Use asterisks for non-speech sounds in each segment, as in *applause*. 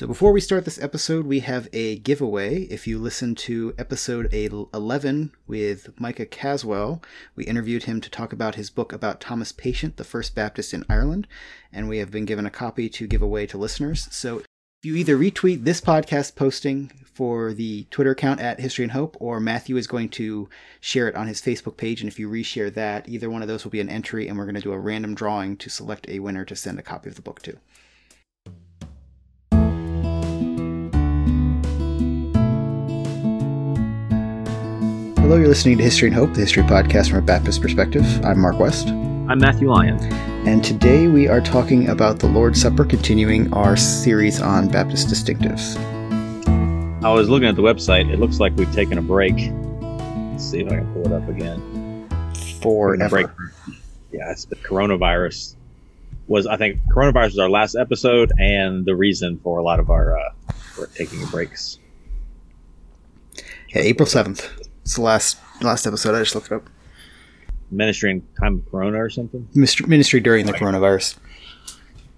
So before we start this episode, we have a giveaway. If you listen to episode 11 with Micah Caswell, we interviewed him to talk about his book about Thomas Patient, the first Baptist in Ireland, and we have been given a copy to give away to listeners. So if you either retweet this podcast posting for the Twitter account at History and Hope, or Matthew is going to share it on his Facebook page. And if you reshare that, either one of those will be an entry, and we're going to do a random drawing to select a winner to send a copy of the book to. Hello, you're listening to History and Hope, the history podcast from a Baptist perspective. I'm Mark West. I'm Matthew Lyon. And today we are talking about the Lord's Supper, continuing our series on Baptist distinctives. I was looking at the website. It looks like we've taken a break. Let's see if I can pull it up again. Forever. Break. Yeah, it's the coronavirus was I think coronavirus was our last episode and the reason for a lot of our uh, for taking breaks. Yeah, April seventh. It's the last last episode. I just looked it up. Ministry in time of Corona or something. Ministry during the coronavirus.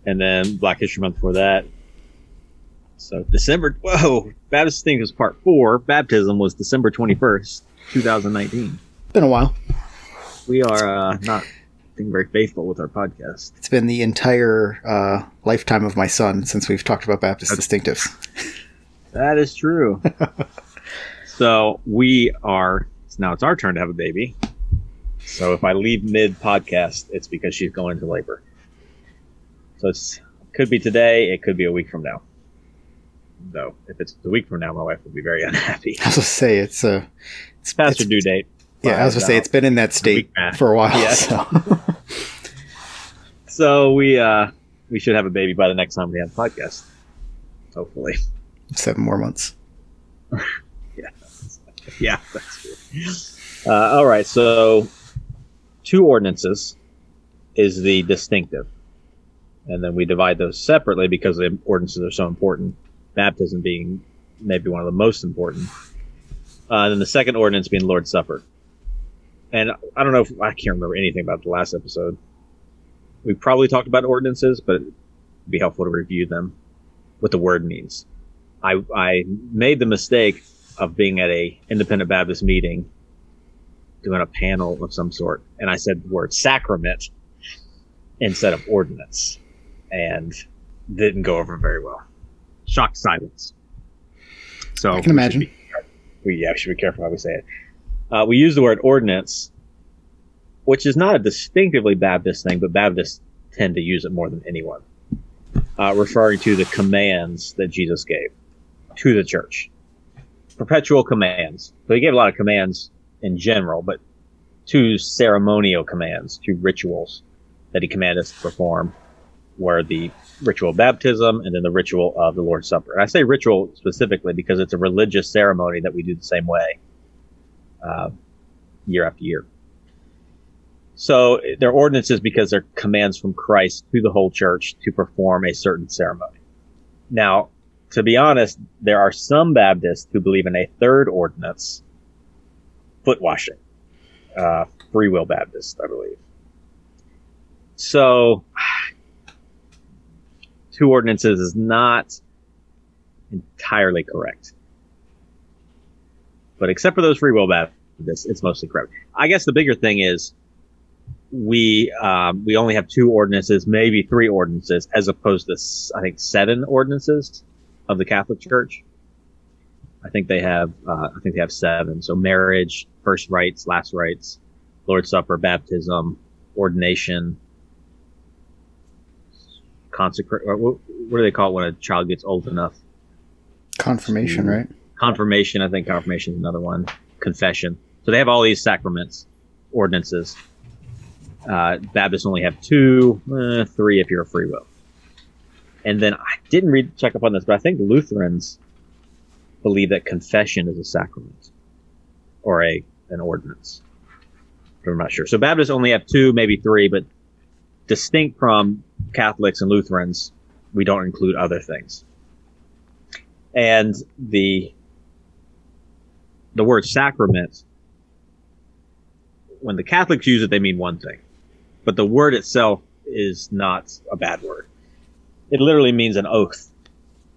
And then Black History Month for that. So December. Whoa, Baptist thing was part four. Baptism was December twenty first, two thousand nineteen. Been a while. We are uh, not being very faithful with our podcast. It's been the entire uh, lifetime of my son since we've talked about Baptist distinctives. That is true. *laughs* So we are now it's our turn to have a baby. So if I leave mid podcast, it's because she's going into labor. So it's could be today, it could be a week from now. Though if it's a week from now, my wife will be very *laughs* unhappy. I was gonna say it's a it's past her due date. Yeah, I was gonna say it's been in that state for a while. Yeah. So. *laughs* so we uh we should have a baby by the next time we have a podcast. Hopefully. Seven more months. *laughs* *laughs* yeah, that's good. Uh, all right, so two ordinances is the distinctive, and then we divide those separately because the ordinances are so important. Baptism being maybe one of the most important, uh, and then the second ordinance being Lord's Supper. And I don't know if I can't remember anything about the last episode. We probably talked about ordinances, but it'd be helpful to review them, what the word means. I I made the mistake of being at a independent Baptist meeting doing a panel of some sort, and I said the word sacrament instead of ordinance, and didn't go over very well. Shocked silence. So I can imagine. We, we yeah, should be careful how we say it. Uh, we use the word ordinance, which is not a distinctively Baptist thing, but Baptists tend to use it more than anyone, uh, referring to the commands that Jesus gave to the church perpetual commands. So he gave a lot of commands in general, but two ceremonial commands, two rituals that he commanded us to perform were the ritual of baptism and then the ritual of the Lord's Supper. And I say ritual specifically because it's a religious ceremony that we do the same way uh, year after year. So they're ordinances because they're commands from Christ to the whole church to perform a certain ceremony. Now, to be honest, there are some Baptists who believe in a third ordinance, foot washing, uh, free will Baptist, I believe. So, *sighs* two ordinances is not entirely correct. But except for those free will Baptists, it's mostly correct. I guess the bigger thing is we um, we only have two ordinances, maybe three ordinances, as opposed to I think seven ordinances of the Catholic Church. I think they have, uh, I think they have seven. So marriage, first rites, last rites, Lord's Supper, baptism, ordination, consecrate. What, what, do they call it when a child gets old enough? Confirmation, right? Confirmation. I think confirmation is another one. Confession. So they have all these sacraments, ordinances. Uh, Baptists only have two, eh, three if you're a free will. And then I didn't read check up on this, but I think Lutherans believe that confession is a sacrament or a an ordinance. I'm not sure. So Baptists only have two, maybe three, but distinct from Catholics and Lutherans, we don't include other things. And the the word sacrament, when the Catholics use it, they mean one thing, but the word itself is not a bad word. It literally means an oath.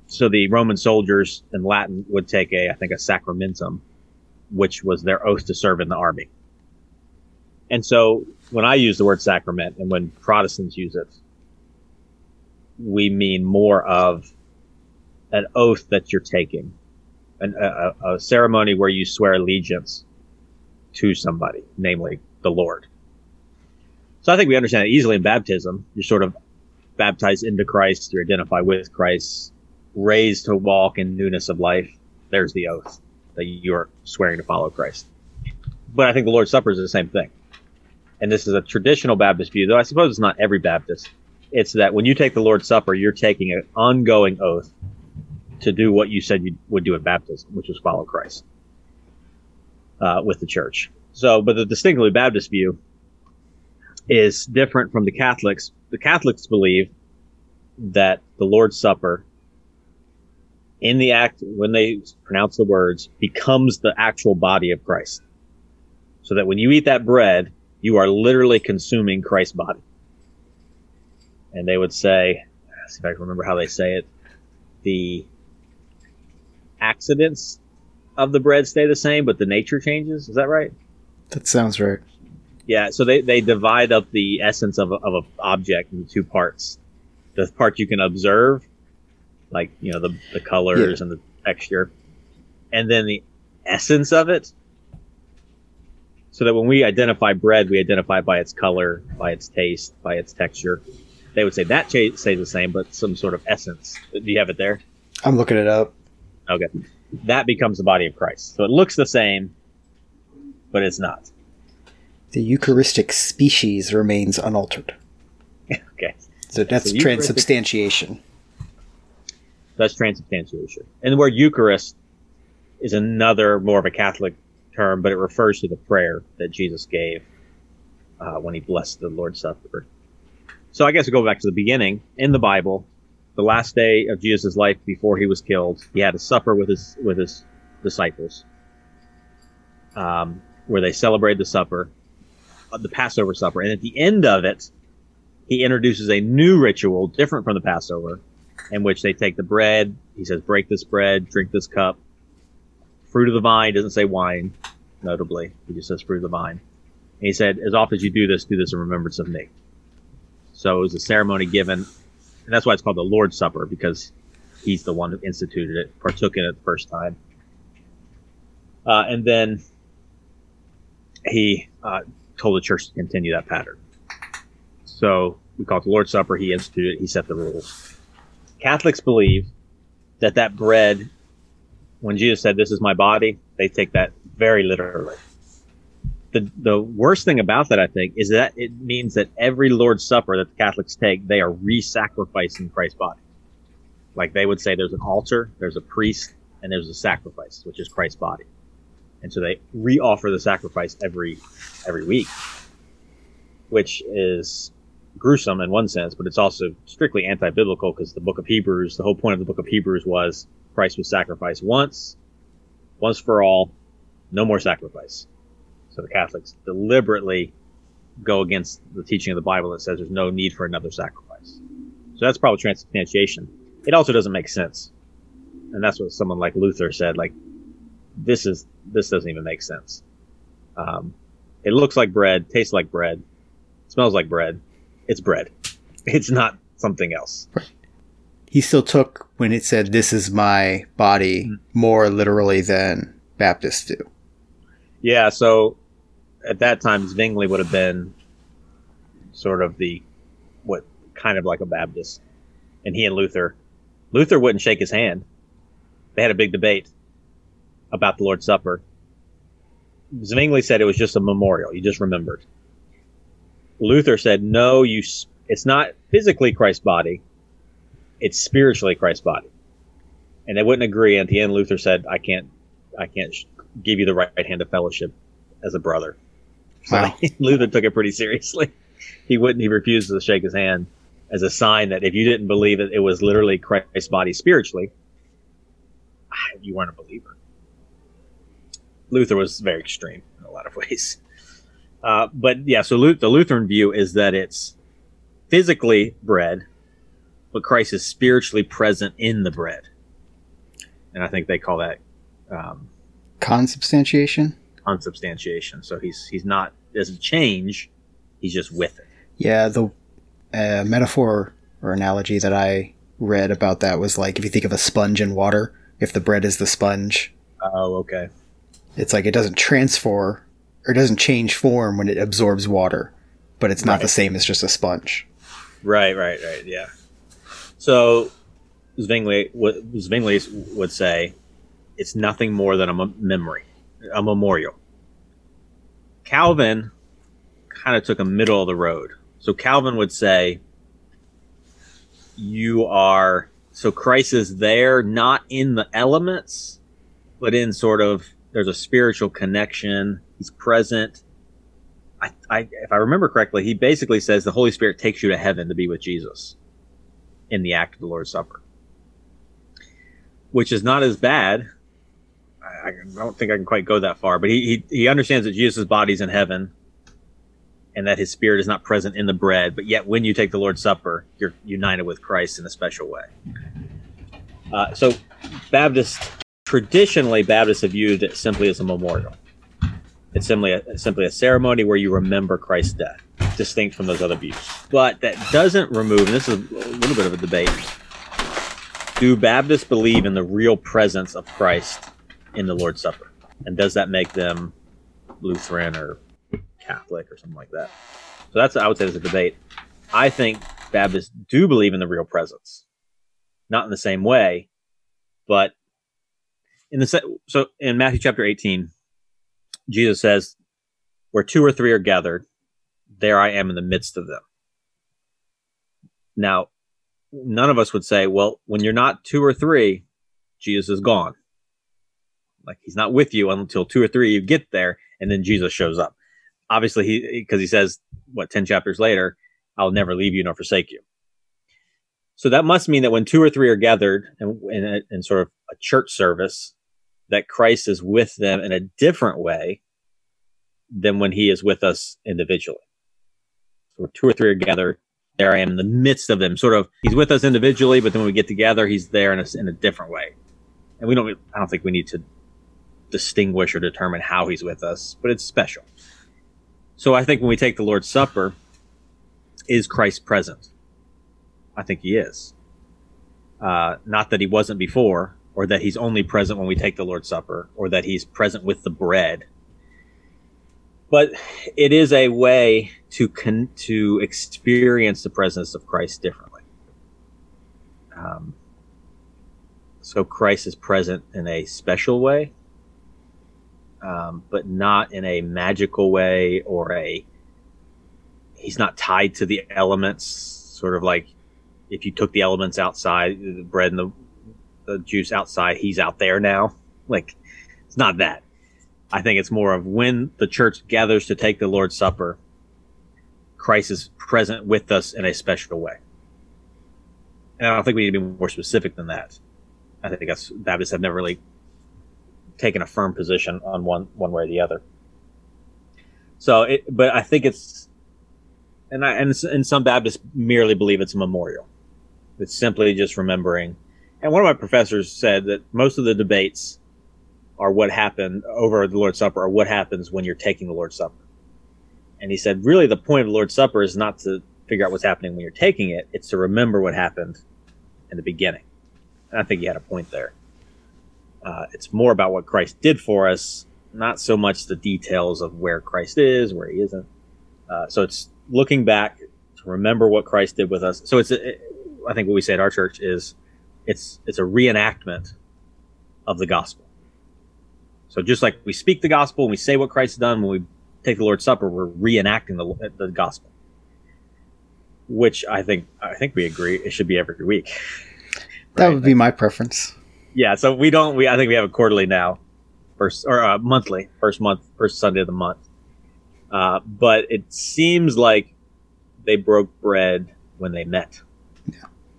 so the Roman soldiers in Latin would take a, I think, a sacramentum, which was their oath to serve in the army. And so when I use the word sacrament and when Protestants use it, we mean more of an oath that you're taking, an, a, a ceremony where you swear allegiance to somebody, namely the Lord. So I think we understand it easily in baptism. You're sort of baptized into Christ, you identify with Christ, raised to walk in newness of life. There's the oath that you are swearing to follow Christ. But I think the Lord's Supper is the same thing. And this is a traditional Baptist view, though I suppose it's not every Baptist. It's that when you take the Lord's Supper, you're taking an ongoing oath to do what you said you would do at baptism, which was follow Christ uh, with the church. So, but the distinctly Baptist view is different from the Catholics. The Catholics believe that the Lord's Supper, in the act, when they pronounce the words, becomes the actual body of Christ. So that when you eat that bread, you are literally consuming Christ's body. And they would say, see if I can remember how they say it, the accidents of the bread stay the same, but the nature changes. Is that right? That sounds right. Yeah, so they, they divide up the essence of a, of an object into two parts. The part you can observe, like, you know, the, the colors yeah. and the texture, and then the essence of it. So that when we identify bread, we identify by its color, by its taste, by its texture. They would say that stays the same, but some sort of essence. Do you have it there? I'm looking it up. Okay. That becomes the body of Christ. So it looks the same, but it's not. The Eucharistic species remains unaltered. *laughs* okay. So that's so transubstantiation. That's transubstantiation. And the word Eucharist is another, more of a Catholic term, but it refers to the prayer that Jesus gave uh, when he blessed the Lord's Supper. So I guess we go back to the beginning. In the Bible, the last day of Jesus' life before he was killed, he had a supper with his with his disciples, um, where they celebrated the supper the Passover supper. And at the end of it, he introduces a new ritual different from the Passover in which they take the bread. He says, break this bread, drink this cup. Fruit of the vine doesn't say wine, notably. He just says fruit of the vine. And he said, as often as you do this, do this in remembrance of me. So it was a ceremony given, and that's why it's called the Lord's Supper, because he's the one who instituted it, partook in it the first time. Uh, and then he uh, told the church to continue that pattern. So we call it the Lord's Supper. He instituted it. He set the rules. Catholics believe that that bread, when Jesus said, "This is my body," they take that very literally. The the worst thing about that, I think, is that it means that every Lord's Supper that the Catholics take, they are re-sacrificing Christ's body. Like they would say, there's an altar, there's a priest, and there's a sacrifice, which is Christ's body and so they re-offer the sacrifice every every week, which is gruesome in one sense, but it's also strictly anti-biblical because the Book of Hebrews, the whole point of the Book of Hebrews was Christ was sacrificed once, once for all, no more sacrifice. So the Catholics deliberately go against the teaching of the Bible that says there's no need for another sacrifice. So that's probably transubstantiation. It also doesn't make sense. And that's what someone like Luther said, like, this is this doesn't even make sense. Um, it looks like bread, tastes like bread, smells like bread. It's bread. It's not something else. He still took when it said "This is my body" mm-hmm. more literally than Baptists do. Yeah. So at that time, Zwingli would have been sort of the what kind of like a Baptist, and he and Luther. Luther wouldn't shake his hand. They had a big debate about the Lord's Supper. Zwingli said it was just a memorial. You just remembered. Luther said, no, you, it's not physically Christ's body. It's spiritually Christ's body. And they wouldn't agree. And at the end, Luther said, I can't, I can't give you the right hand of fellowship as a brother. So wow. *laughs* Luther took it pretty seriously. He wouldn't, he refused to shake his hand as a sign that if you didn't believe that it was literally Christ's body spiritually, ah, you weren't a believer. Luther was very extreme in a lot of *laughs* ways. Uh, but yeah, so the Lutheran view is that it's physically bread, but Christ is spiritually present in the bread. and I think they call that um, consubstantiation. Consubstantiation. So he's he's not doesn't change; he's just with it. Yeah, the uh, metaphor or analogy that I read about that was like if you think of a sponge in water, if the bread is the sponge. Oh, okay. It's like it doesn't transfer or doesn't change form when it absorbs water, but it's not right. the same as just a sponge. Right, right, right. Yeah. So Zwingli, Zwingli would say it's nothing more than a memory, a memorial. Calvin kind of took a middle of the road. So Calvin would say you are so Christ is there, not in the elements, but in sort of there's a spiritual connection. He's present. I, I, if I remember correctly, he basically says the Holy Spirit takes you to heaven to be with Jesus in the act of the Lord's Supper, which is not as bad. I, I don't think I can quite go that far, but he, he, he understands that Jesus' body's in heaven and that his spirit is not present in the bread, but yet when you take the Lord's Supper, you're united with Christ in a special way. Uh, so, Baptists, traditionally, Baptists have viewed it simply as a memorial. It's simply a, simply a ceremony where you remember Christ's death, distinct from those other views. But that doesn't remove, and this is a little bit of a debate, do Baptists believe in the real presence of Christ in the Lord's Supper? And does that make them Lutheran or Catholic or something like that. So that's I would say is a debate. I think Baptists do believe in the real presence, not in the same way, but in the so in Matthew chapter eighteen, Jesus says, "Where two or three are gathered, there I am in the midst of them." Now, none of us would say, "Well, when you're not two or three, Jesus is gone." Like he's not with you until two or three you get there, and then Jesus shows up obviously he because he says what 10 chapters later i'll never leave you nor forsake you so that must mean that when two or three are gathered in, in, in sort of a church service that christ is with them in a different way than when he is with us individually so two or three are gathered there i am in the midst of them sort of he's with us individually but then when we get together he's there in a, in a different way and we don't i don't think we need to distinguish or determine how he's with us but it's special so I think when we take the Lord's Supper, is Christ present? I think he is. Uh, not that he wasn't before, or that he's only present when we take the Lord's Supper, or that he's present with the bread. But it is a way to con- to experience the presence of Christ differently. Um, so Christ is present in a special way, um, but not in a magical way or a. He's not tied to the elements, sort of like if you took the elements outside, the bread and the, the juice outside, he's out there now. Like, it's not that. I think it's more of when the church gathers to take the Lord's Supper, Christ is present with us in a special way. And I don't think we need to be more specific than that. I think that's Baptists have never really taken a firm position on one one way or the other. So, it, but I think it's, and I and, and some Baptists merely believe it's a memorial. It's simply just remembering. And one of my professors said that most of the debates are what happened over the Lord's Supper, or what happens when you're taking the Lord's Supper. And he said, really, the point of the Lord's Supper is not to figure out what's happening when you're taking it; it's to remember what happened in the beginning. And I think he had a point there. Uh, it's more about what Christ did for us, not so much the details of where Christ is, where he isn't. Uh, so it's looking back to remember what Christ did with us. So it's, it, I think what we say at our church is it's, it's a reenactment of the gospel. So just like we speak the gospel and we say what Christ has done, when we take the Lord's Supper, we're reenacting the, the gospel, which I think, I think we agree it should be every week. That would be my preference yeah, so we don't. We I think we have a quarterly now, first or uh, monthly, first month, first Sunday of the month. Uh, but it seems like they broke bread when they met.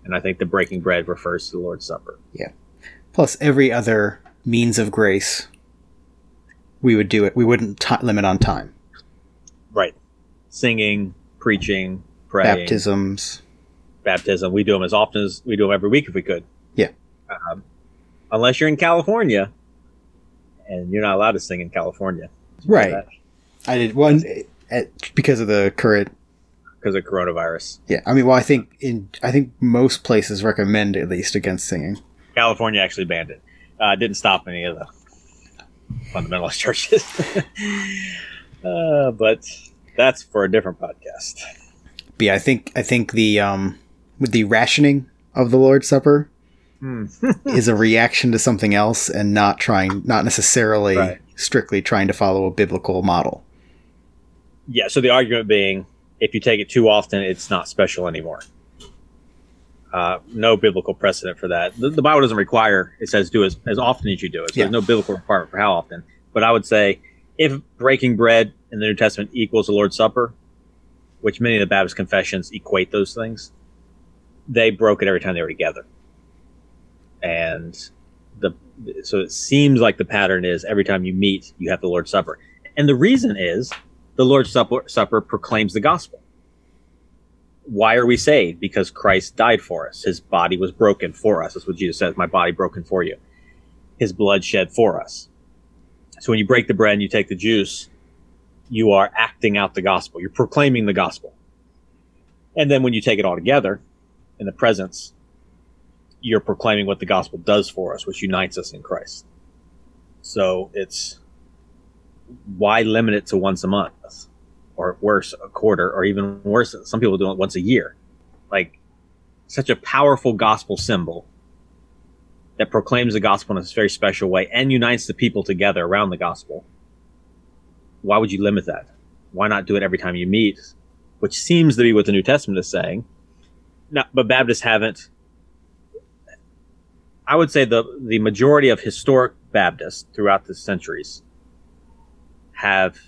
And I think the breaking bread refers to the Lord's Supper. Yeah. Plus, every other means of grace, we would do it. We wouldn't t- limit on time. Right. Singing, preaching, praying. Baptisms. Baptism. We do them as often as we do them every week if we could. Yeah. Um, unless you're in California, and you're not allowed to sing in California. Right. I did one because of the current because of coronavirus. Yeah, I mean, well, I think in I think most places recommend at least against singing. California actually banned it. Uh, didn't stop any of the fundamentalist *laughs* churches. *laughs* uh, but that's for a different podcast. But yeah, I think I think the um, with the rationing of the Lord's Supper Hmm. *laughs* is a reaction to something else and not trying, not necessarily Right. strictly trying to follow a biblical model. Yeah. So the argument being, if you take it too often, it's not special anymore. Uh, no biblical precedent for that. The, the Bible doesn't require it says do as, as often as you do it. So Yeah. there's no biblical requirement for how often. But I would say if breaking bread in the New Testament equals the Lord's Supper, which many of the Baptist confessions equate those things, they broke it every time they were together. And the so it seems like the pattern is every time you meet, you have the Lord's Supper. And the reason is the Lord's Supper, Supper proclaims the gospel. Why are we saved? Because Christ died for us. His body was broken for us. That's what Jesus says, my body broken for you. His blood shed for us. So when you break the bread and you take the juice, you are acting out the gospel. You're proclaiming the gospel. And then when you take it all together in the presence, you're proclaiming what the gospel does for us, which unites us in Christ. So it's why limit it to once a month or worse, a quarter, or even worse, some people do it once a year. Like such a powerful gospel symbol that proclaims the gospel in a very special way and unites the people together around the gospel. Why would you limit that? Why not do it every time you meet? Which seems to be what the New Testament is saying. No, but Baptists haven't. I would say the the majority of historic Baptists throughout the centuries have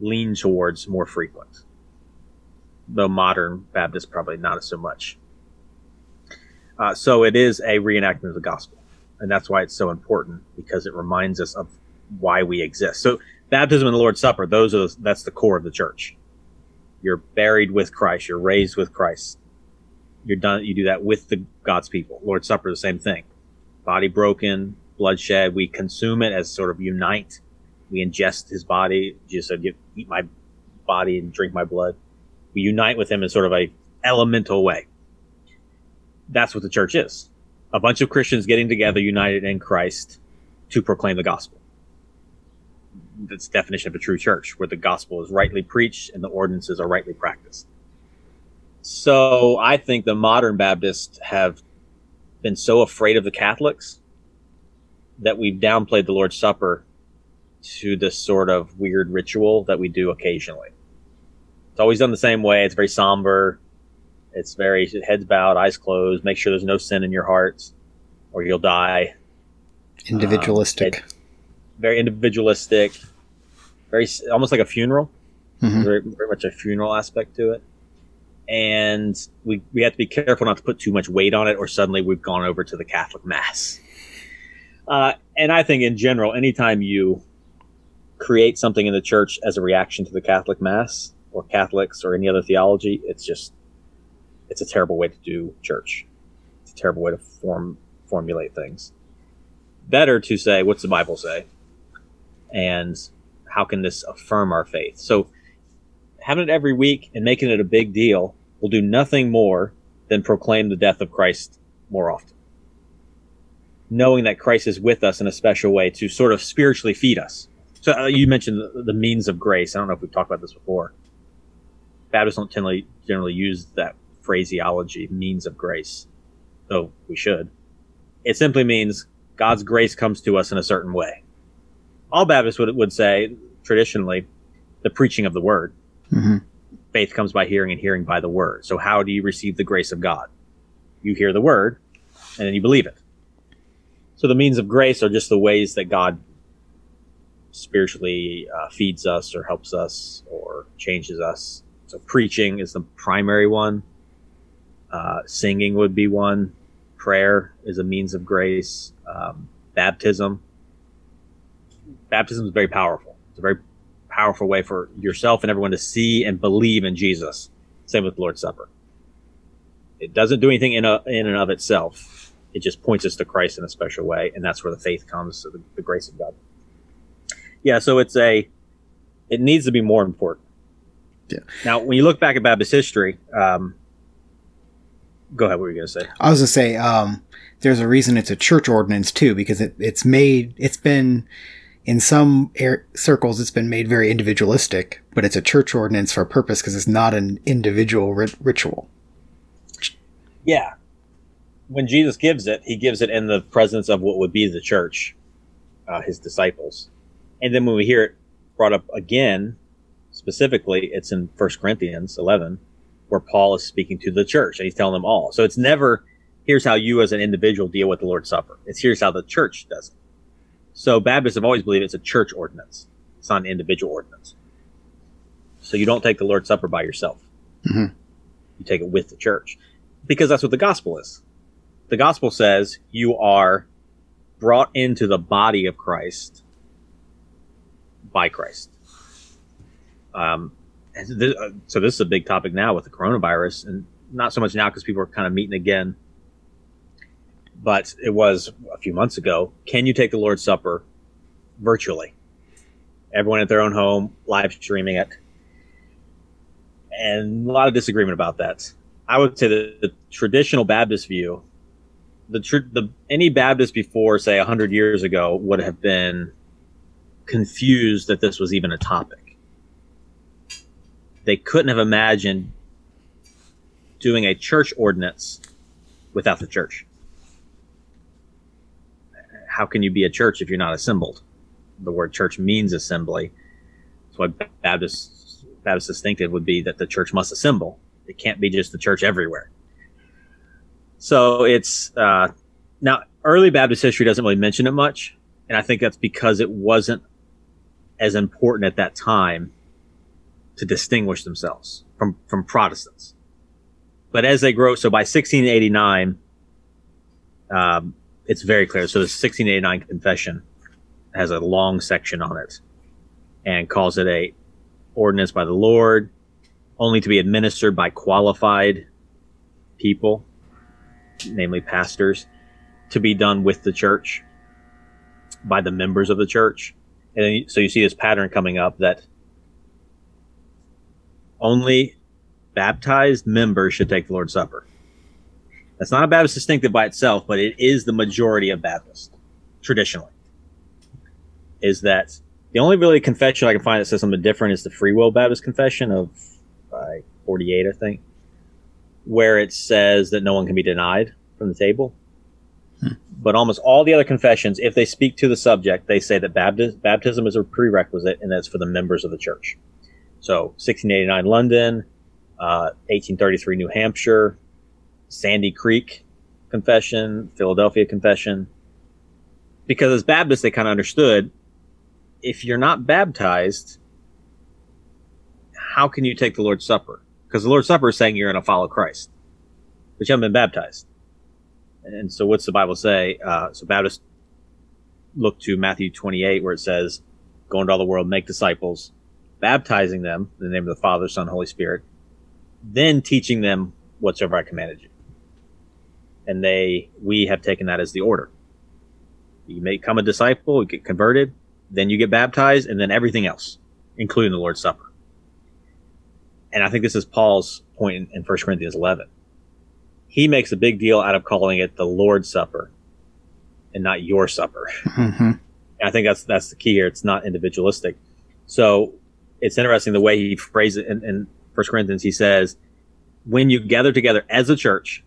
leaned towards more frequent. Though modern Baptists probably not so much. Uh, so it is a reenactment of the gospel, and that's why it's so important because it reminds us of why we exist. So baptism and the Lord's Supper, those are the, that's the core of the church. You're buried with Christ. You're raised with Christ. You're done. You do that with the God's people. Lord's Supper, the same thing. Body broken, blood shed. We consume it as sort of unite. We ingest His body. Jesus said, "You eat my body and drink my blood." We unite with Him in sort of a elemental way. That's what the church is. A bunch of Christians getting together, united in Christ, to proclaim the gospel. That's definition of a true church, where the gospel is rightly preached and the ordinances are rightly practiced. So I think the modern Baptists have been so afraid of the Catholics that we've downplayed the Lord's Supper to this sort of weird ritual that we do occasionally. It's always done the same way. It's very somber. It's very heads bowed, eyes closed. Make sure there's no sin in your heart, or you'll die. Individualistic. Um, Very individualistic. Very almost like a funeral. Mhm. Very, very much a funeral aspect to it. And we we have to be careful not to put too much weight on it, or suddenly we've gone over to the Catholic Mass. Uh, and I think in general, anytime you create something in the church as a reaction to the Catholic Mass or Catholics or any other theology, it's just it's a terrible way to do church. It's a terrible way to form formulate things. Better to say, what's the Bible say? And how can this affirm our faith? So having it every week and making it a big deal will do nothing more than proclaim the death of Christ more often. Knowing that Christ is with us in a special way to sort of spiritually feed us. So uh, you mentioned the, the means of grace. I don't know if we've talked about this before. Baptists don't generally generally use that phraseology, means of grace, though we should. It simply means God's grace comes to us in a certain way. All Baptists would, would say, traditionally, the preaching of the word. Mhm. Faith comes by hearing and hearing by the word. So, how do you receive the grace of God? You hear the word and then you believe it. So, the means of grace are just the ways that God spiritually uh, feeds us or helps us or changes us. So, preaching is the primary one, uh, singing would be one, prayer is a means of grace, um, baptism. Baptism is very powerful. It's a very powerful way for yourself and everyone to see and believe in Jesus. Same with the Lord's Supper. It doesn't do anything in, a, in and of itself. It just points us to Christ in a special way, and that's where the faith comes, so the, the grace of God. Yeah, so it's a, it needs to be more important. Yeah. Now, when you look back at Baptist history, um, go ahead. What were you going to say? I was going to say, um, there's a reason it's a church ordinance too, because it, it's made, it's been, in some air, circles, it's been made very individualistic, but it's a church ordinance for a purpose because it's not an individual rit- ritual. Yeah. When Jesus gives it, he gives it in the presence of what would be the church, uh, his disciples. And then when we hear it brought up again, specifically, it's in 1 Corinthians 11, where Paul is speaking to the church and he's telling them all. So it's never, here's how you as an individual deal with the Lord's Supper. It's here's how the church does it. So Baptists have always believed it's a church ordinance. It's not an individual ordinance. So you don't take the Lord's Supper by yourself. Mm-hmm. You take it with the church because that's what the gospel is. The gospel says you are brought into the body of Christ by Christ. Um, uh, so this is a big topic now with the coronavirus, and not so much now because people are kind of meeting again. But it was a few months ago. Can you take the Lord's Supper virtually? Everyone at their own home, live streaming it, and a lot of disagreement about that. I would say that the traditional Baptist view, the, the any Baptist before, say, hundred years ago, would have been confused that this was even a topic. They couldn't have imagined doing a church ordinance without the church. How can you be a church if you're not assembled? The word church means assembly. That's why Baptist Baptist distinctive would be that the church must assemble. It can't be just the church everywhere. So it's uh, now early Baptist history doesn't really mention it much, and I think that's because it wasn't as important at that time to distinguish themselves from from Protestants. But as they grow, so by 1689, um, it's very clear. So the 1689 Confession has a long section on it and calls it a ordinance by the Lord, only to be administered by qualified people, namely pastors, to be done with the church by the members of the church. And then, so you see this pattern coming up that only baptized members should take the Lord's Supper. That's not a Baptist distinctive by itself, but it is the majority of Baptists traditionally. Is that the only really confession I can find that says something different is the Free Will Baptist Confession of uh, 48, I think, where it says that no one can be denied from the table. But almost all the other confessions, if they speak to the subject, they say that baptism, baptism is a prerequisite and that's for the members of the church. So 1689 London, uh, 1833 New Hampshire, Sandy Creek Confession, Philadelphia Confession. Because as Baptists, they kind of understood if you're not baptized, how can you take the Lord's Supper? Because the Lord's Supper is saying you're going to follow Christ, but you haven't been baptized. And so, what's the Bible say? Uh, so, Baptists look to Matthew 28, where it says, Go into all the world, make disciples, baptizing them in the name of the Father, Son, Holy Spirit, then teaching them whatsoever I commanded you. And they, we have taken that as the order. You may become a disciple, you get converted, then you get baptized, and then everything else, including the Lord's Supper. And I think this is Paul's point in, in 1 Corinthians 11. He makes a big deal out of calling it the Lord's Supper and not your supper. Mm-hmm. I think that's that's the key here. It's not individualistic. So it's interesting the way he phrases it in, in 1 Corinthians. He says, when you gather together as a church,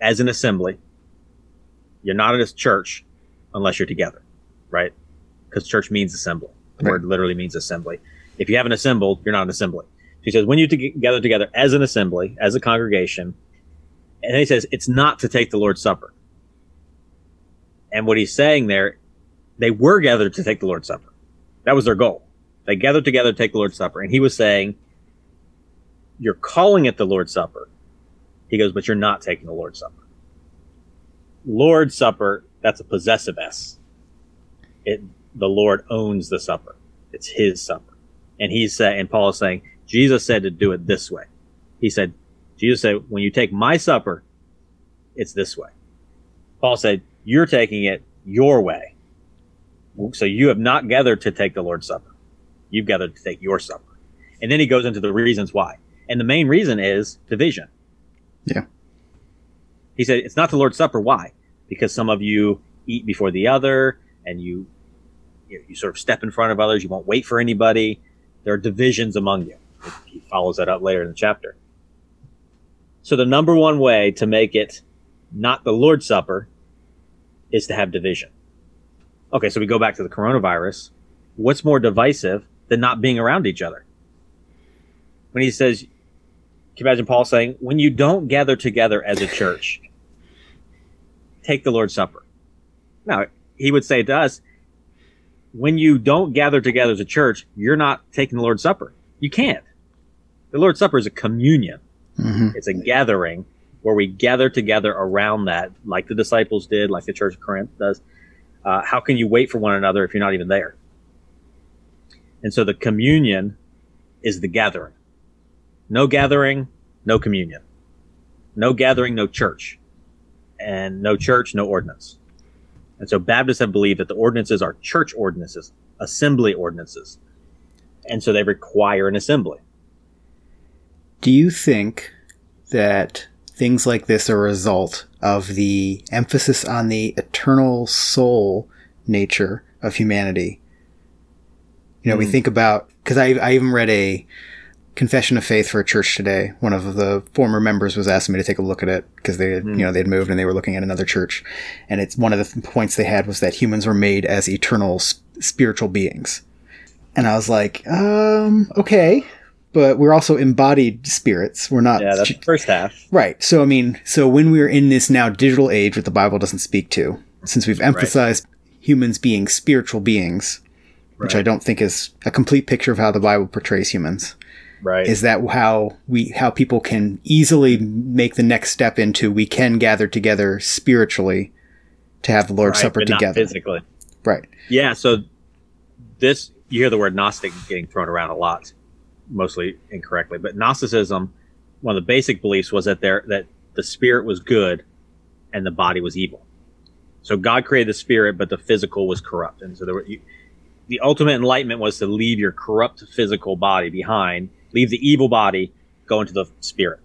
as an assembly, you're not in a church unless you're together, right? Because church means assembly. The Right. word literally means assembly. If you haven't assembled, you're not an assembly. He says, when you to- gather together as an assembly, as a congregation, and then he says, it's not to take the Lord's Supper. And what he's saying there, they were gathered to take the Lord's Supper. That was their goal. They gathered together to take the Lord's Supper. And he was saying, You're calling it the Lord's Supper. He goes, But you're not taking the Lord's Supper. Lord's Supper, that's a possessive S. It the Lord owns the supper. It's his supper. And he's saying and Paul is saying, Jesus said to do it this way. He said, Jesus said, when you take my supper, it's this way. Paul said, You're taking it your way. So you have not gathered to take the Lord's Supper. You've gathered to take your supper. And then he goes into the reasons why. And the main reason is division. Yeah. He said, It's not the Lord's Supper. Why? Because some of you eat before the other and you you, you sort of step in front of others. You won't wait for anybody. There are divisions among you. He follows that up later in the chapter. So the number one way to make it not the Lord's Supper is to have division. Okay, so we go back to the coronavirus. What's more divisive than not being around each other? When he says, can you imagine Paul saying, when you don't gather together as a church, take the Lord's Supper. Now, he would say to us, when you don't gather together as a church, you're not taking the Lord's Supper. You can't. The Lord's Supper is a communion. Mm-hmm. It's a gathering where we gather together around that, like the disciples did, like the Church of Corinth does. Uh, how can you wait for one another if you're not even there? And so the communion is the gathering. No gathering, no communion. No gathering, no church. And no church, no ordinance. And so Baptists have believed that the ordinances are church ordinances, assembly ordinances. And so they require an assembly. Do you think that things like this are a result of the emphasis on the eternal soul nature of humanity? You know, mm. we hmm. think about, because I, I even read a confession of faith for a church today. One of the former members was asking me to take a look at it because they, mm. you know, they'd moved and they were looking at another church, and it's one of the points they had was that humans were made as eternal spiritual beings, and I was like, um, okay, but we're also embodied spirits. We're not. Yeah, that's the first half. Right. So I mean, so when we're in this now digital age, that the Bible doesn't speak to, since we've emphasized right. humans being spiritual beings, which. I don't think is a complete picture of how the Bible portrays humans right is that how we how people can easily make the next step into we can gather together spiritually to have the lord's right, supper together physically right yeah so this you hear the word gnostic getting thrown around a lot mostly incorrectly but gnosticism one of the basic beliefs was that there that the spirit was good and the body was evil so god created the spirit but the physical was corrupt and so there were you, the ultimate enlightenment was to leave your corrupt physical body behind leave the evil body, go into the spirit,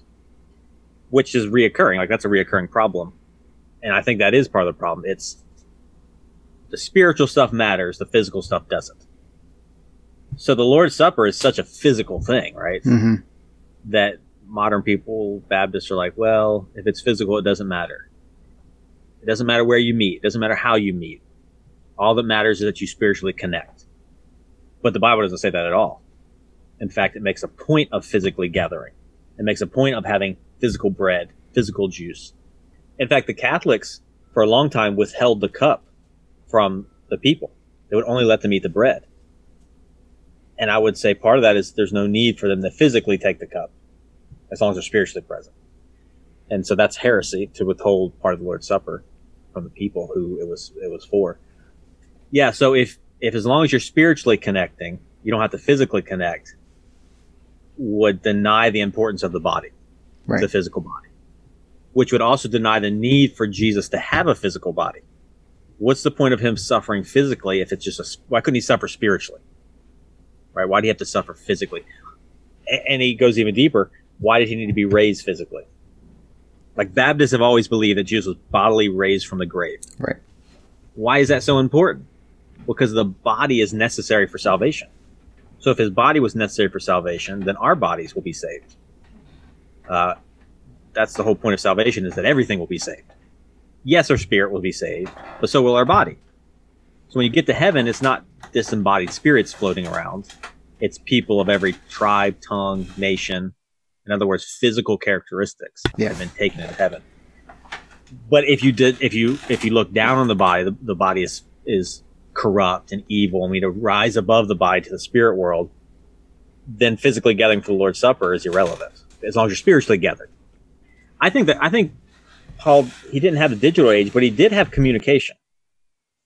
which is reoccurring. Like that's a reoccurring problem. And I think that is part of the problem. It's the spiritual stuff matters, the physical stuff doesn't. So the Lord's Supper is such a physical thing, right? Mm-hmm. That modern people, Baptists, are like, well, if it's physical, it doesn't matter. It doesn't matter where you meet. It doesn't matter how you meet. All that matters is that you spiritually connect. But the Bible doesn't say that at all. In fact, it makes a point of physically gathering. It makes a point of having physical bread, physical juice. In fact, the Catholics for a long time withheld the cup from the people. They would only let them eat the bread. And I would say part of that is there's no need for them to physically take the cup as long as they're spiritually present. And so that's heresy to withhold part of the Lord's Supper from the people who it was it was for. Yeah, so if if as long as you're spiritually connecting, you don't have to physically connect, would deny the importance of the body, right. the physical body, which would also deny the need for Jesus to have a physical body. What's the point of him suffering physically if it's just a, why couldn't he suffer spiritually? Right? Why do you have to suffer physically? And he goes even deeper. Why did he need to be raised physically? Like Baptists have always believed that Jesus was bodily raised from the grave. Right. Why is that so important? Because the body is necessary for salvation. So if his body was necessary for salvation, then our bodies will be saved. Uh, that's the whole point of salvation is that everything will be saved. Yes, our spirit will be saved, but so will our body. So when you get to heaven, it's not disembodied spirits floating around. It's people of every tribe, tongue, nation. In other words, physical characteristics yeah. have been taken into heaven. But if you did, if you if you look down on the body, the, the body is is corrupt and evil and we to rise above the body to the spirit world, then physically gathering for the Lord's Supper is irrelevant as long as you're spiritually gathered. I think that I think Paul he didn't have the digital age, but he did have communication.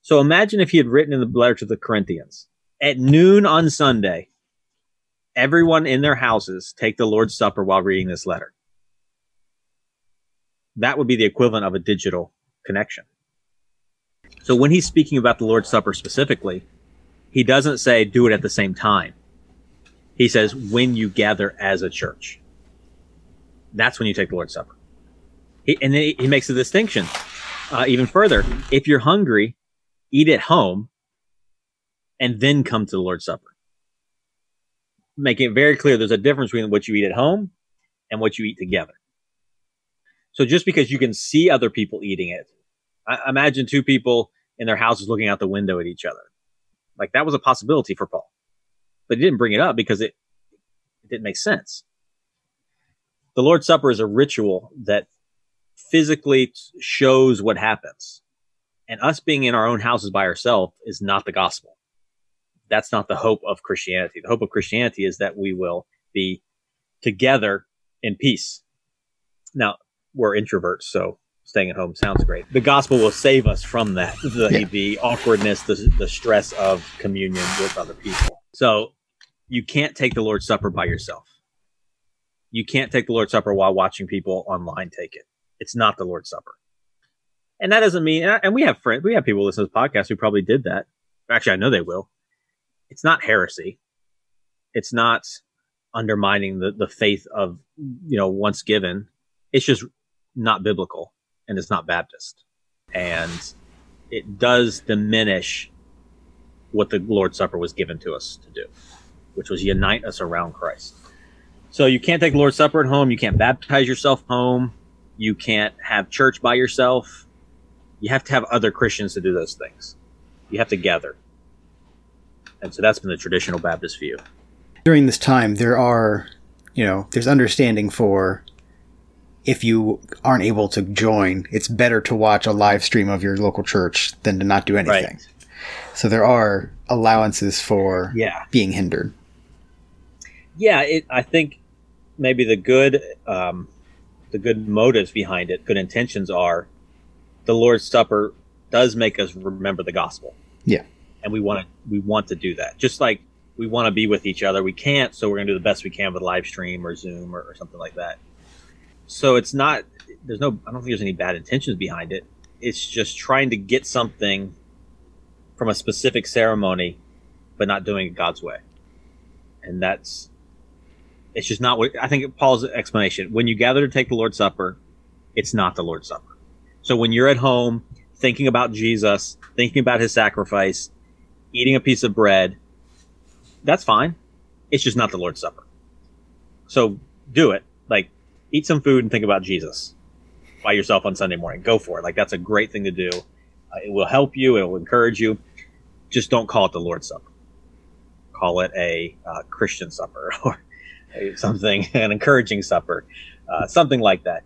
So imagine if he had written in the letter to the Corinthians at noon on Sunday, everyone in their houses take the Lord's Supper while reading this letter. That would be the equivalent of a digital connection. So when he's speaking about the Lord's Supper specifically, he doesn't say do it at the same time. He says when you gather as a church. That's when you take the Lord's Supper. He, and he, he makes a distinction uh, even further. If you're hungry, eat at home and then come to the Lord's Supper. Making it very clear there's a difference between what you eat at home and what you eat together. So just because you can see other people eating it, I imagine two people in their houses looking out the window at each other. Like that was a possibility for Paul, but he didn't bring it up because it, it didn't make sense. The Lord's Supper is a ritual that physically shows what happens. And us being in our own houses by ourselves is not the gospel. That's not the hope of Christianity. The hope of Christianity is that we will be together in peace. Now, we're introverts, so staying at home sounds great. The gospel will save us from that the, yeah. the awkwardness, the, the stress of communion with other people. So you can't take the Lord's Supper by yourself. You can't take the Lord's Supper while watching people online take it. It's not the Lord's Supper. And that doesn't mean, and we have friends, we have people listen to this podcast who probably did that. Actually, I know they will. It's not heresy. It's not undermining the, the faith of, you know, once given. It's just not biblical and it's not Baptist. And it does diminish what the Lord's Supper was given to us to do, which was unite us around Christ. So you can't take the Lord's Supper at home. You can't baptize yourself home. You can't have church by yourself. You have to have other Christians to do those things. You have to gather. And so that's been the traditional Baptist view. During this time, there are, you know, there's understanding for if you aren't able to join, it's better to watch a live stream of your local church than to not do anything. Right. So there are allowances for yeah. being hindered. Yeah, it, I think maybe the good um, the good motives behind it, good intentions are the Lord's Supper does make us remember the gospel. Yeah. And we want to we want to do that. Just like we want to be with each other. We can't, so we're gonna do the best we can with live stream or Zoom or, or something like that. So it's not there's no I don't think there's any bad intentions behind it. It's just trying to get something from a specific ceremony, but not doing it God's way. And that's it's just not what I think Paul's explanation. When you gather to take the Lord's Supper, it's not the Lord's Supper. So when you're at home thinking about Jesus, thinking about his sacrifice, eating a piece of bread, that's fine. It's just not the Lord's Supper. So do it. Like eat some food and think about Jesus by yourself on Sunday morning. Go for it. Like that's a great thing to do. Uh, it will help you. It will encourage you. Just don't call it the Lord's Supper. Call it a uh, Christian supper *laughs* or something, an encouraging supper, uh, something like that.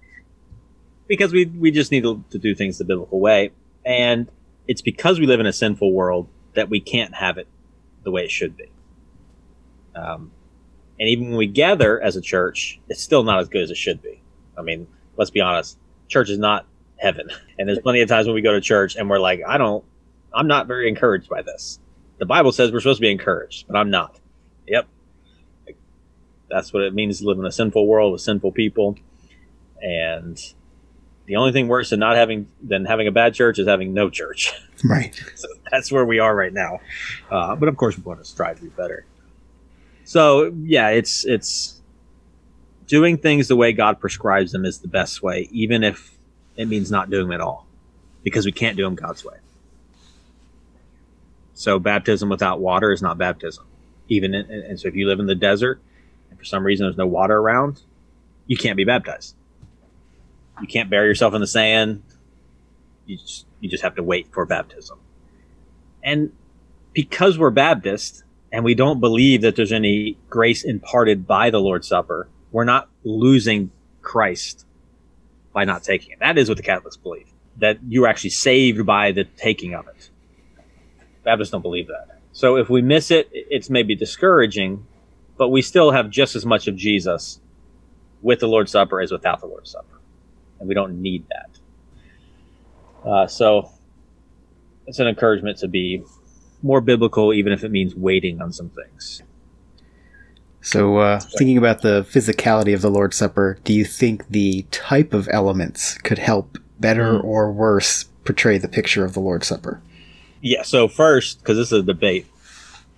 Because we we just need to, to do things the biblical way, and it's because we live in a sinful world that we can't have it the way it should be. Um, and even when we gather as a church, it's still not as good as it should be. I mean, let's be honest. Church is not heaven. *laughs* And there's plenty of times when we go to church and we're like, I don't, I'm not very encouraged by this. The Bible says we're supposed to be encouraged, but I'm not. Yep. That's what it means to live in a sinful world with sinful people. And the only thing worse than not having than having a bad church is having no church. *laughs* Right. so that's where we are right now. Uh, but of course, we want to strive to be better. So yeah, it's it's doing things the way God prescribes them is the best way, even if it means not doing them at all, because we can't do them God's way. So baptism without water is not baptism. Even in, and so if you live in the desert and for some reason there's no water around, you can't be baptized. You can't bury yourself in the sand. You just, you just have to wait for baptism. And because we're Baptist, and we don't believe that there's any grace imparted by the Lord's Supper, we're not losing Christ by not taking it. That is what the Catholics believe, that you're actually saved by the taking of it. Baptists don't believe that. So if we miss it, it's maybe discouraging, but we still have just as much of Jesus with the Lord's Supper as without the Lord's Supper. And we don't need that. Uh, so it's an encouragement to be more biblical, even if it means waiting on some things. So, uh, thinking about the physicality of the Lord's Supper, do you think the type of elements could help better mm. or worse portray the picture of the Lord's Supper? Yeah. So first, because this is a debate,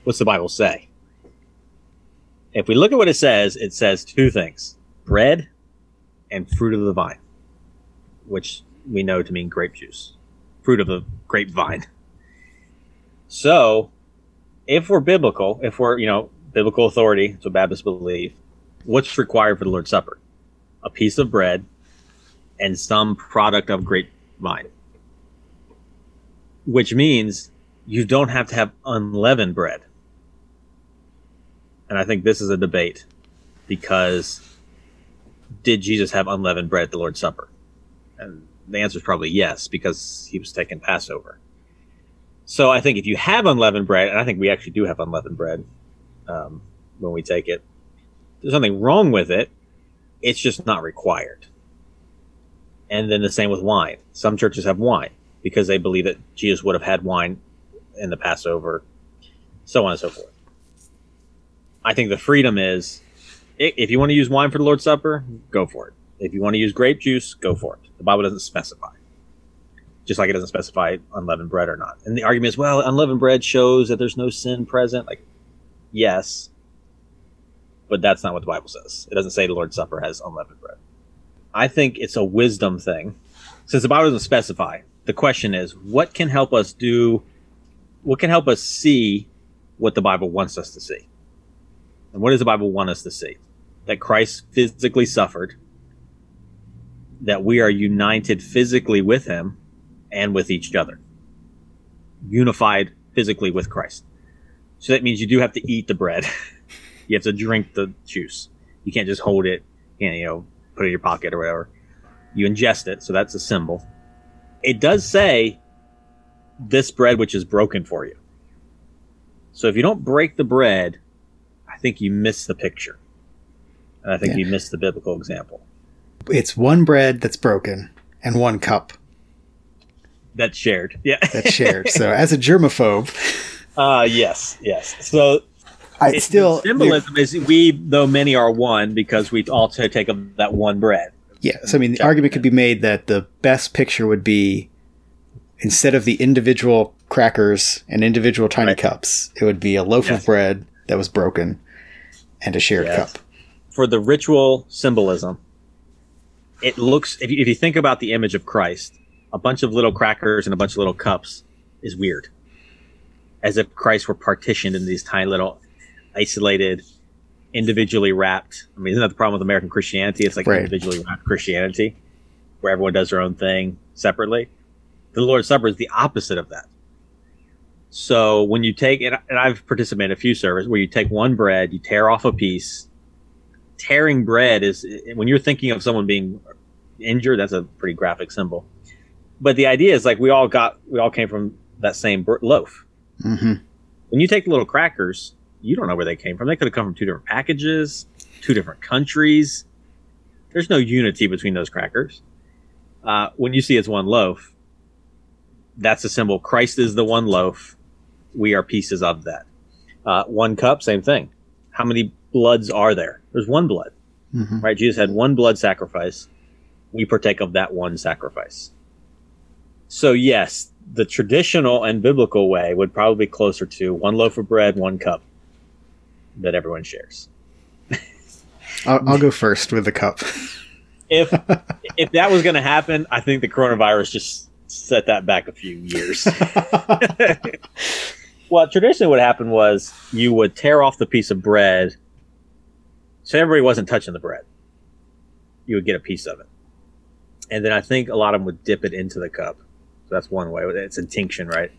what's the Bible say? If we look at what it says, it says two things: bread and fruit of the vine, which we know to mean grape juice, fruit of a grapevine. So, if we're biblical, if we're you know biblical authority, so Baptists believe, what's required for the Lord's Supper? A piece of bread and some product of grapevine which means you don't have to have unleavened bread. And I think this is a debate because did Jesus have unleavened bread at the Lord's Supper? And the answer is probably yes, because he was taking Passover. So I think if you have unleavened bread, and I think we actually do have unleavened bread um, when we take it, there's nothing wrong with it. It's just not required. And then the same with wine. Some churches have wine because they believe that Jesus would have had wine in the Passover, so on and so forth. I think the freedom is if you want to use wine for the Lord's Supper, go for it. If you want to use grape juice, go for it. The Bible doesn't specify. Just like it doesn't specify unleavened bread or not. And the argument is, well, unleavened bread shows that there's no sin present. Like, yes, but that's not what the Bible says. It doesn't say the Lord's Supper has unleavened bread. I think it's a wisdom thing. Since the Bible doesn't specify, the question is what can help us do what can help us see what the bible wants us to see and what does the bible want us to see that christ physically suffered that we are united physically with him and with each other unified physically with christ so that means you do have to eat the bread *laughs* you have to drink the juice you can't just hold it and you know put it in your pocket or whatever you ingest it so that's a symbol it does say this bread which is broken for you. So if you don't break the bread, I think you miss the picture. And I think yeah. you miss the biblical example. It's one bread that's broken and one cup. That's shared. Yeah. that's shared. *laughs* So as a germaphobe. Uh yes, yes. So I still symbolism is we though many are one because we also take of that one bread. Yeah, so I mean, the argument could be made that the best picture would be instead of the individual crackers and individual tiny right. cups, it would be a loaf yes. of bread that was broken and a shared yes. cup. For the ritual symbolism, it looks, if you, if you think about the image of Christ, a bunch of little crackers and a bunch of little cups is weird. As if Christ were partitioned in these tiny little isolated individually wrapped. I mean, isn't that the problem with American Christianity? It's like right. individually wrapped Christianity, where everyone does their own thing separately. The Lord's Supper is the opposite of that. So when you take, and I've participated in a few services where you take one bread, you tear off a piece. Tearing bread is when you're thinking of someone being injured. That's a pretty graphic symbol. But the idea is like we all got, we all came from that same loaf. Mm-hmm. When you take the little crackers, you don't know where they came from. They could have come from two different packages, two different countries. There's no unity between those crackers. Uh, when you see it's one loaf, that's a symbol. Christ is the one loaf. We are pieces of that. Uh, one cup, same thing. How many bloods are there? There's one blood, mm-hmm. right? Jesus had one blood sacrifice. We partake of that one sacrifice. So yes, the traditional and biblical way would probably be closer to one loaf of bread, one cup that everyone shares. I'll, I'll, go first with the cup. if *laughs* if that was going to happen, I think the coronavirus just set that back a few years. *laughs* *laughs* well, traditionally, what happened was you would tear off the piece of bread, so everybody wasn't touching the bread. You would get a piece of it, and then I think a lot of them would dip it into the cup. So that's one way. It's intinction, right?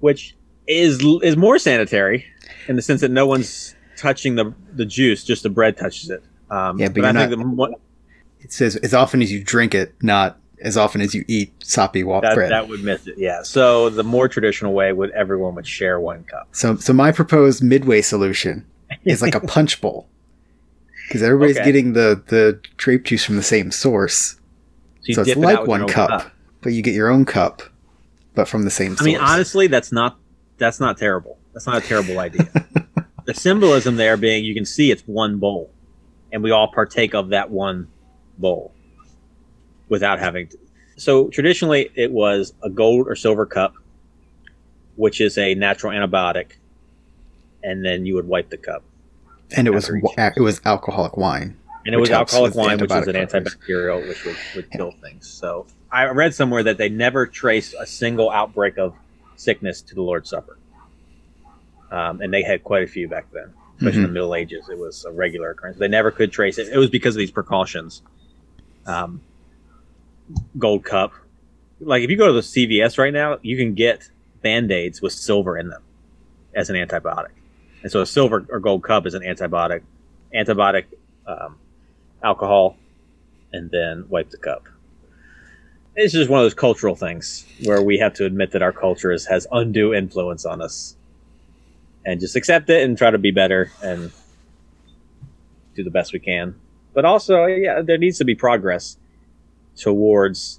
Which is is more sanitary in the sense that no one's touching the the juice, just the bread touches it. Um, yeah, but, but I not, think the, it says as often as you drink it, not as often as you eat soppy wall that, bread. That would miss it. Yeah. So the more traditional way would everyone would share one cup. So so my proposed midway solution is like a punch bowl because everybody's okay. getting the the grape juice from the same source. So, so it's like one cup, cup, but you get your own cup, but from the same. I source. mean, honestly, that's not that's not terrible. That's not a terrible idea. *laughs* the symbolism there being you can see it's one bowl, and we all partake of that one bowl without having to. So traditionally, it was a gold or silver cup which is a natural antibiotic, and then you would wipe the cup. And it was After each wa- it was alcoholic wine. And it was alcoholic wine, which was an antibacterial, which would, would kill things. So I read somewhere that they never traced a single outbreak of sickness to the Lord's Supper. Um, and they had quite a few back then, especially in the Middle Ages. It was a regular occurrence. They never could trace it. It was because of these precautions. Um, gold cup. Like if you go to the CVS right now, you can get band aids with silver in them as an antibiotic. And so a silver or gold cup is an antibiotic. Antibiotic um, alcohol, and then wipe the cup. It's just one of those cultural things where we have to admit that our culture is, has undue influence on us, and just accept it and try to be better and do the best we can. But also, yeah, there needs to be progress towards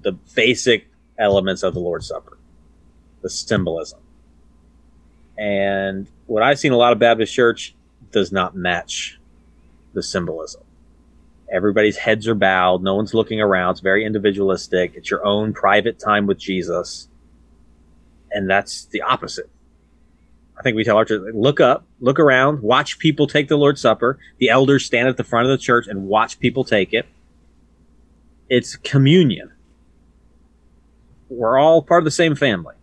the basic elements of the Lord's Supper, the symbolism. And what I've seen a lot of Baptist church does not match the symbolism. Everybody's heads are bowed. No one's looking around. It's very individualistic. It's your own private time with Jesus. And that's the opposite. I think we tell our church, look up, look around, watch people take the Lord's Supper. The elders stand at the front of the church and watch people take it. It's communion. We're all part of the same family.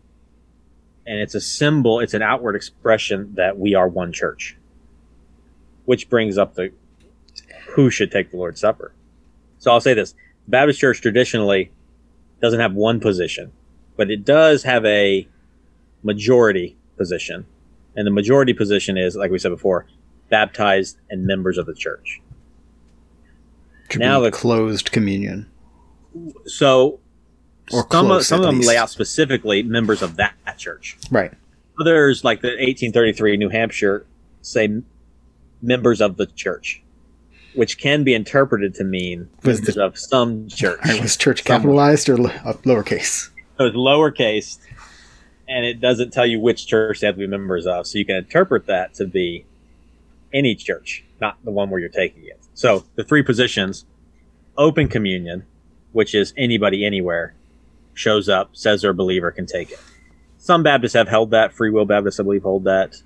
And it's a symbol, it's an outward expression that we are one church. Which brings up the who should take the Lord's Supper. So I'll say this Baptist Church traditionally doesn't have one position, but it does have a majority position. And the majority position is, like we said before, baptized and members of the church. Now the- closed communion. So Or some, of, some of them lay out specifically members of that, that church. Right. Others, like the 1833 New Hampshire, say members of the church, which can be interpreted to mean Was members the- of some church. Right, *laughs* was church capitalized or uh, lowercase? So it's lowercase, and it doesn't tell you which church they have to be members of. So you can interpret that to be any church, not the one where you're taking it. So the three positions open communion, which is anybody anywhere shows up, says they're a believer, can take it. Some Baptists have held that. Free Will Baptists, I believe, hold that.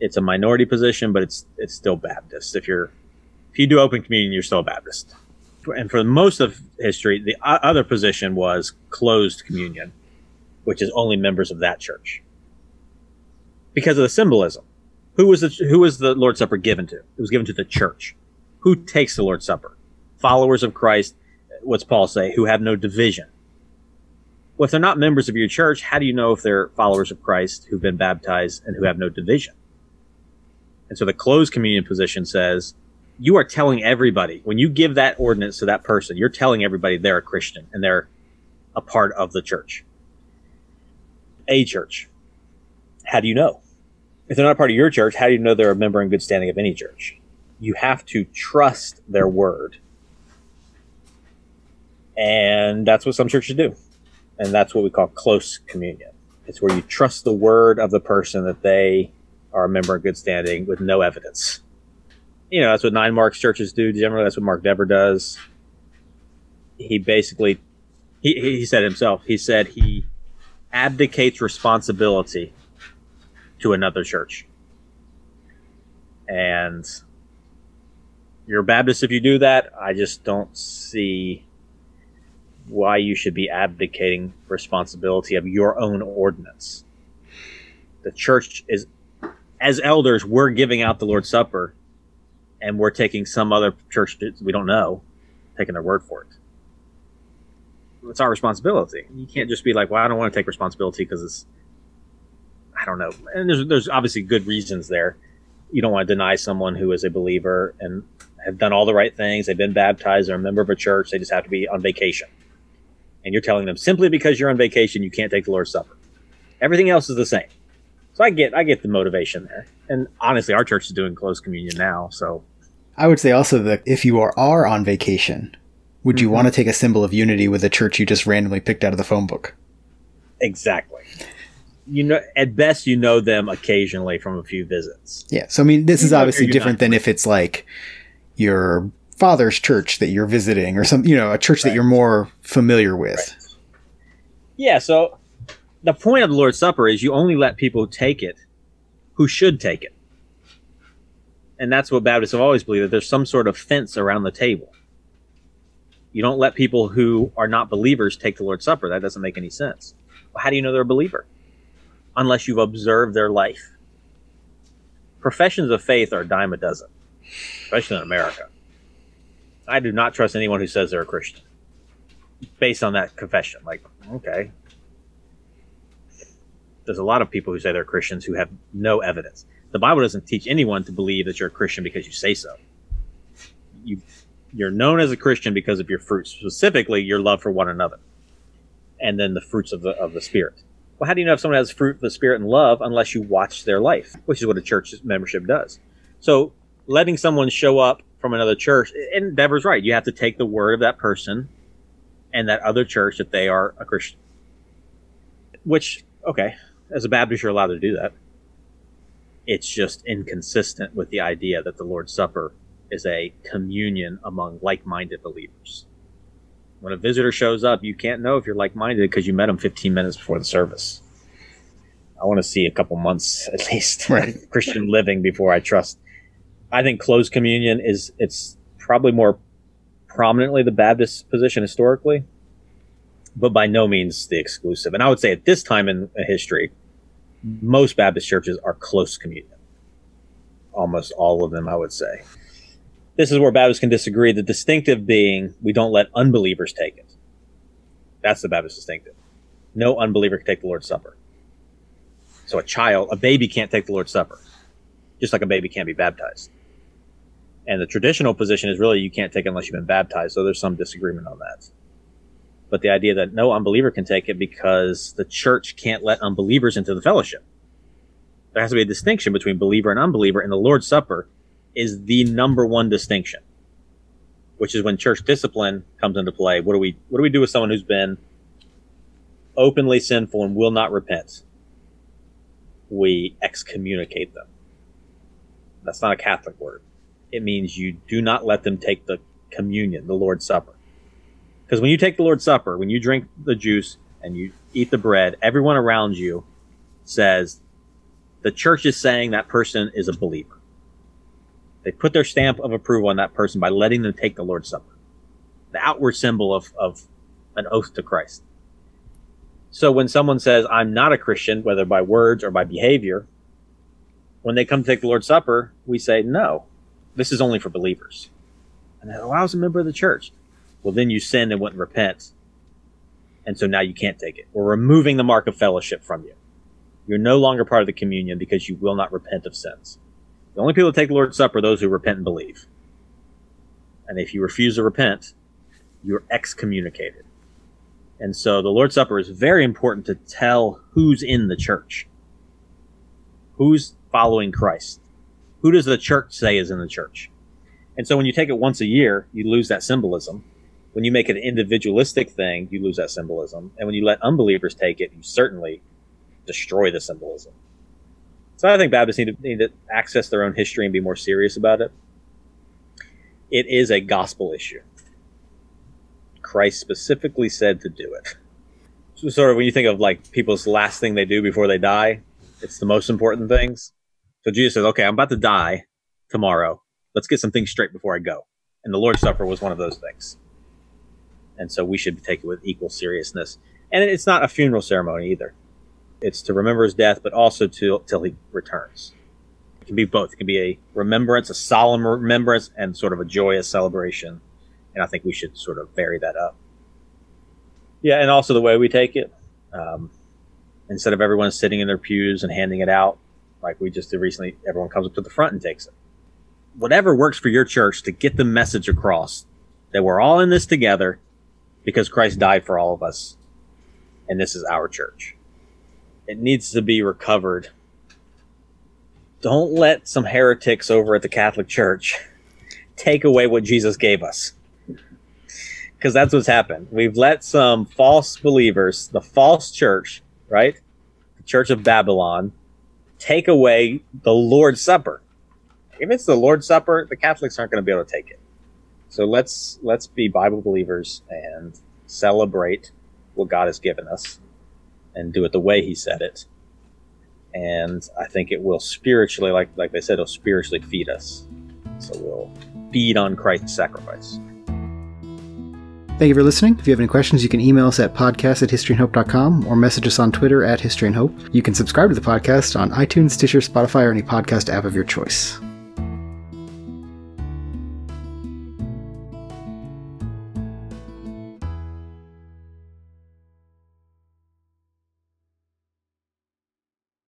It's a minority position, but it's it's still Baptist. If you're if you do open communion, you're still a Baptist. And for most of history, the other position was closed communion, which is only members of that church. Because of the symbolism. Who was the who was the Lord's Supper given to? It was given to the church. Who takes the Lord's Supper? Followers of Christ, what's Paul say, who have no division. Well, if they're not members of your church, how do you know if they're followers of Christ who've been baptized and who have no division? And so the closed communion position says, you are telling everybody, when you give that ordinance to that person, you're telling everybody they're a Christian and they're a part of the church. A church. How do you know? If they're not a part of your church, how do you know they're a member in good standing of any church? You have to trust their word. And that's what some churches do. And that's what we call close communion. It's where you trust the word of the person that they are a member in good standing with no evidence. You know, that's what Nine Marks churches do. Generally, that's what Mark Dever does. He basically, he, he said himself, he said he abdicates responsibility to another church. And you're a Baptist if you do that. I just don't see why you should be abdicating responsibility of your own ordinance. The church is, as elders, we're giving out the Lord's Supper, and we're taking some other church we don't know, taking their word for it. It's our responsibility. You can't just be like, "Well, I don't want to take responsibility because it's." I don't know, and there's there's obviously good reasons there. You don't want to deny someone who is a believer and have done all the right things. They've been baptized. They're a member of a church. They just have to be on vacation and you're telling them simply because you're on vacation you can't take the Lord's Supper. Everything else is the same. So I get I get the motivation there. And honestly, our church is doing closed communion now, so I would say also that if you are, are on vacation, would you Mhm. want to take a symbol of unity with a church you just randomly picked out of the phone book? exactly. You know, at best, you know them occasionally from a few visits. Yeah. So I mean, this You is obviously different than if it's like your father's church that you're visiting or some, you know, a church that you're more familiar with. Yeah, so the point of the Lord's Supper is you only let people take it who should take it. And that's what Baptists have always believed that there's some sort of fence around the table. You don't let people who are not believers take the Lord's Supper. That doesn't make any sense. Well, how do you know they're a believer? Unless you've observed their life. Professions of faith are a dime a dozen, especially in America. I do not trust anyone who says they're a Christian based on that confession. Like, okay. There's a lot of people who say they're Christians who have no evidence. The Bible doesn't teach anyone to believe that you're a Christian because you say so. You, you're known as a Christian because of your fruits, specifically your love for one another, and then the fruits of the of the Spirit. Well, how do you know if someone has fruit of the Spirit and love unless you watch their life, which is what a church membership does? So, letting someone show up from another church, and Deborah's right. You have to take the word of that person and that other church that they are a Christian. Which, okay, as a Baptist, you're allowed to do that. It's just inconsistent with the idea that the Lord's Supper is a communion among like minded believers. When a visitor shows up, you can't know if you're like minded because you met them 15 minutes before the service. I want to see a couple months at least right. *laughs* Christian living before I trust. I think closed communion is it's probably more prominently the Baptist position historically, but by no means the exclusive. And I would say at this time in history, most Baptist churches are close communion. Almost all of them, I would say. This is where Baptists can disagree. The distinctive being we don't let unbelievers take it. That's the Baptist distinctive. No unbeliever can take the Lord's Supper. So a child, a baby can't take the Lord's Supper, just like a baby can't be baptized. And the traditional position is really you can't take it unless you've been baptized. So there's some disagreement on that. But the idea that no unbeliever can take it because the church can't let unbelievers into the fellowship. There has to be a distinction between believer and unbeliever, and the Lord's Supper is the number one distinction, which is when church discipline comes into play. What do we what do we do with someone who's been openly sinful and will not repent? We excommunicate them. That's not a Catholic word it means you do not let them take the communion, the Lord's Supper. Because when you take the Lord's Supper, when you drink the juice and you eat the bread, everyone around you says the church is saying that person is a believer. They put their stamp of approval on that person by letting them take the Lord's Supper, the outward symbol of, of an oath to Christ. So when someone says, I'm not a Christian, whether by words or by behavior, when they come to take the Lord's Supper, we say, no, this is only for believers. And that allows a member of the church. Well, then you sin and wouldn't repent. And so now you can't take it. We're removing the mark of fellowship from you. You're no longer part of the communion because you will not repent of sins. The only people that take the Lord's Supper are those who repent and believe. And if you refuse to repent, you're excommunicated. And so the Lord's Supper is very important to tell who's in the church, who's following Christ who does the church say is in the church? And so when you take it once a year, you lose that symbolism. When you make it an individualistic thing, you lose that symbolism. And when you let unbelievers take it, you certainly destroy the symbolism. So I think Baptists need to, need to access their own history and be more serious about it. It is a gospel issue. Christ specifically said to do it. So sort of when you think of like people's last thing they do before they die, it's the most important things. So Jesus says, okay, I'm about to die tomorrow. Let's get some things straight before I go. And the Lord's Supper was one of those things. And so we should take it with equal seriousness. And it's not a funeral ceremony either. It's to remember his death, but also to till he returns. It can be both. It can be a remembrance, a solemn remembrance, and sort of a joyous celebration. And I think we should sort of vary that up. Yeah, and also the way we take it. Um, instead of everyone sitting in their pews and handing it out, like we just did recently, everyone comes up to the front and takes it. Whatever works for your church to get the message across that we're all in this together because Christ died for all of us, and this is our church. It needs to be recovered. Don't let some heretics over at the Catholic Church *laughs* take away what Jesus gave us. Because that's what's happened. We've let some false believers, the false church, right? The Church of Babylon, take away the Lord's Supper. If it's the Lord's Supper, the Catholics aren't going to be able to take it. So let's let's be Bible believers and celebrate what God has given us and do it the way He said it. And I think it will spiritually, like like they said, it'll spiritually feed us. So we'll feed on Christ's sacrifice. Thank you for listening. If you have any questions, you can email us at podcast at historyandhope.com or message us on Twitter at History and Hope. You can subscribe to the podcast on iTunes, Stitcher, Spotify, or any podcast app of your choice.